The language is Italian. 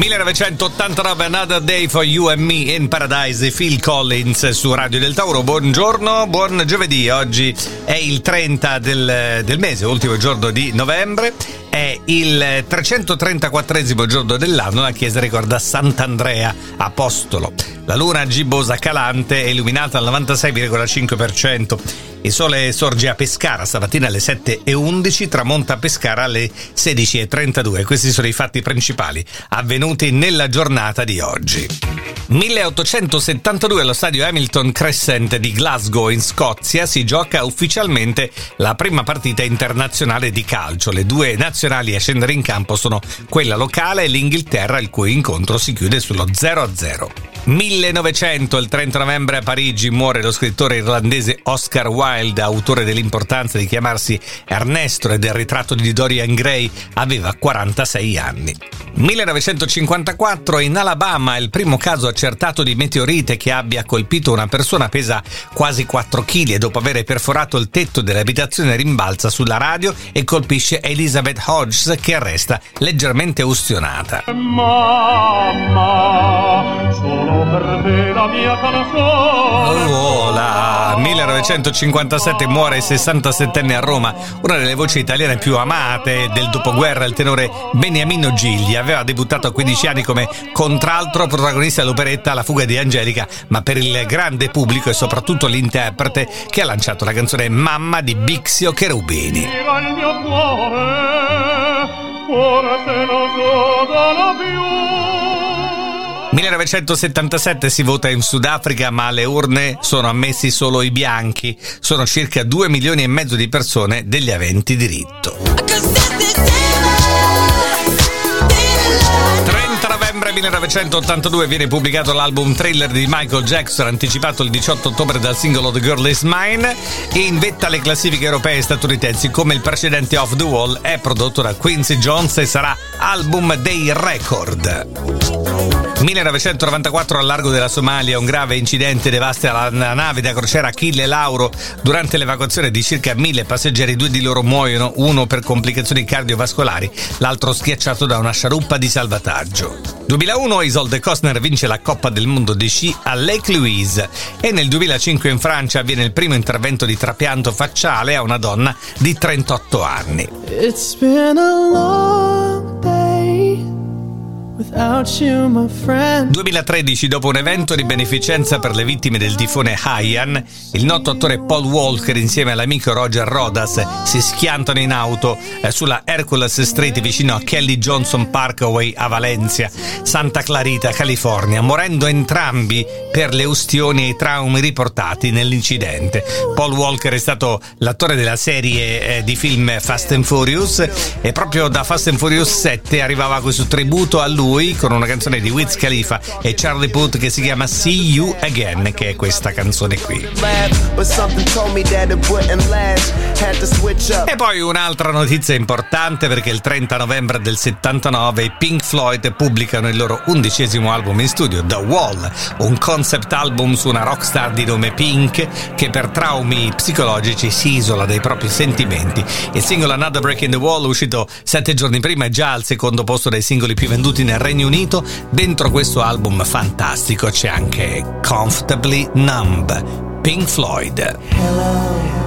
1989 Another Day for You and Me in Paradise Phil Collins su Radio del Tauro. Buongiorno buon giovedì. Oggi è il 30 del, del mese ultimo giorno di novembre. È il 334 giorno dell'anno la chiesa ricorda Sant'Andrea Apostolo la luna gibbosa calante è illuminata al 96,5% il sole sorge a Pescara stamattina alle 7.11, tramonta a Pescara alle 16.32. Questi sono i fatti principali avvenuti nella giornata di oggi. 1872 allo stadio Hamilton Crescent di Glasgow in Scozia si gioca ufficialmente la prima partita internazionale di calcio. Le due nazionali a scendere in campo sono quella locale e l'Inghilterra, il cui incontro si chiude sullo 0-0. 1900, il 30 novembre a Parigi, muore lo scrittore irlandese Oscar Wilde, autore dell'importanza di chiamarsi Ernesto e del ritratto di Dorian Gray, aveva 46 anni. 1954 in Alabama il primo caso accertato di meteorite che abbia colpito una persona pesa quasi 4 kg e dopo aver perforato il tetto dell'abitazione rimbalza sulla radio e colpisce Elizabeth Hodges che resta leggermente ustionata. Mamma, solo per te la mia canzone. Vola! 1957 muore il 67enne a Roma, una delle voci italiane più amate del dopoguerra, il tenore Beniamino Gigli aveva debuttato a 15 anni come contraltro protagonista dell'operetta La fuga di Angelica, ma per il grande pubblico e soprattutto l'interprete che ha lanciato la canzone Mamma di Bixio Cherubini. il mio cuore, forse non giocano più. 1977 si vota in Sudafrica, ma alle urne sono ammessi solo i bianchi. Sono circa 2 milioni e mezzo di persone degli aventi diritto. 1982 viene pubblicato l'album Thriller di Michael Jackson, anticipato il 18 ottobre dal singolo The Girl Is Mine, e in vetta alle classifiche europee e statunitensi come il precedente Off the Wall, è prodotto da Quincy Jones e sarà album dei record. 1994 al largo della Somalia un grave incidente devasta la nave da crociera Achille Lauro durante l'evacuazione di circa mille passeggeri, due di loro muoiono, uno per complicazioni cardiovascolari, l'altro schiacciato da una sciaruppa di salvataggio. 2001 Isolde Costner vince la Coppa del Mondo di sci a Lake Louise e nel 2005 in Francia avviene il primo intervento di trapianto facciale a una donna di 38 anni. It's been a long. 2013, dopo un evento di beneficenza per le vittime del tifone Haiyan, il noto attore Paul Walker insieme all'amico Roger Rodas si schiantano in auto eh, sulla Hercules Street vicino a Kelly Johnson Parkway a Valencia, Santa Clarita, California, morendo entrambi per le ustioni e i traumi riportati nell'incidente. Paul Walker è stato l'attore della serie eh, di film Fast and Furious e proprio da Fast and Furious 7 arrivava questo tributo a lui lui con una canzone di Wiz Khalifa e Charlie Puth che si chiama See You Again, che è questa canzone qui. E poi un'altra notizia importante perché il 30 novembre del 79 i Pink Floyd pubblicano il loro undicesimo album in studio, The Wall, un concept album su una rockstar di nome Pink che per traumi psicologici si isola dai propri sentimenti. Il singolo Another Break in the Wall, uscito sette giorni prima, è già al secondo posto dei singoli più venduti nel Regno Unito, dentro questo album fantastico c'è anche Comfortably Numb, Pink Floyd. Hello.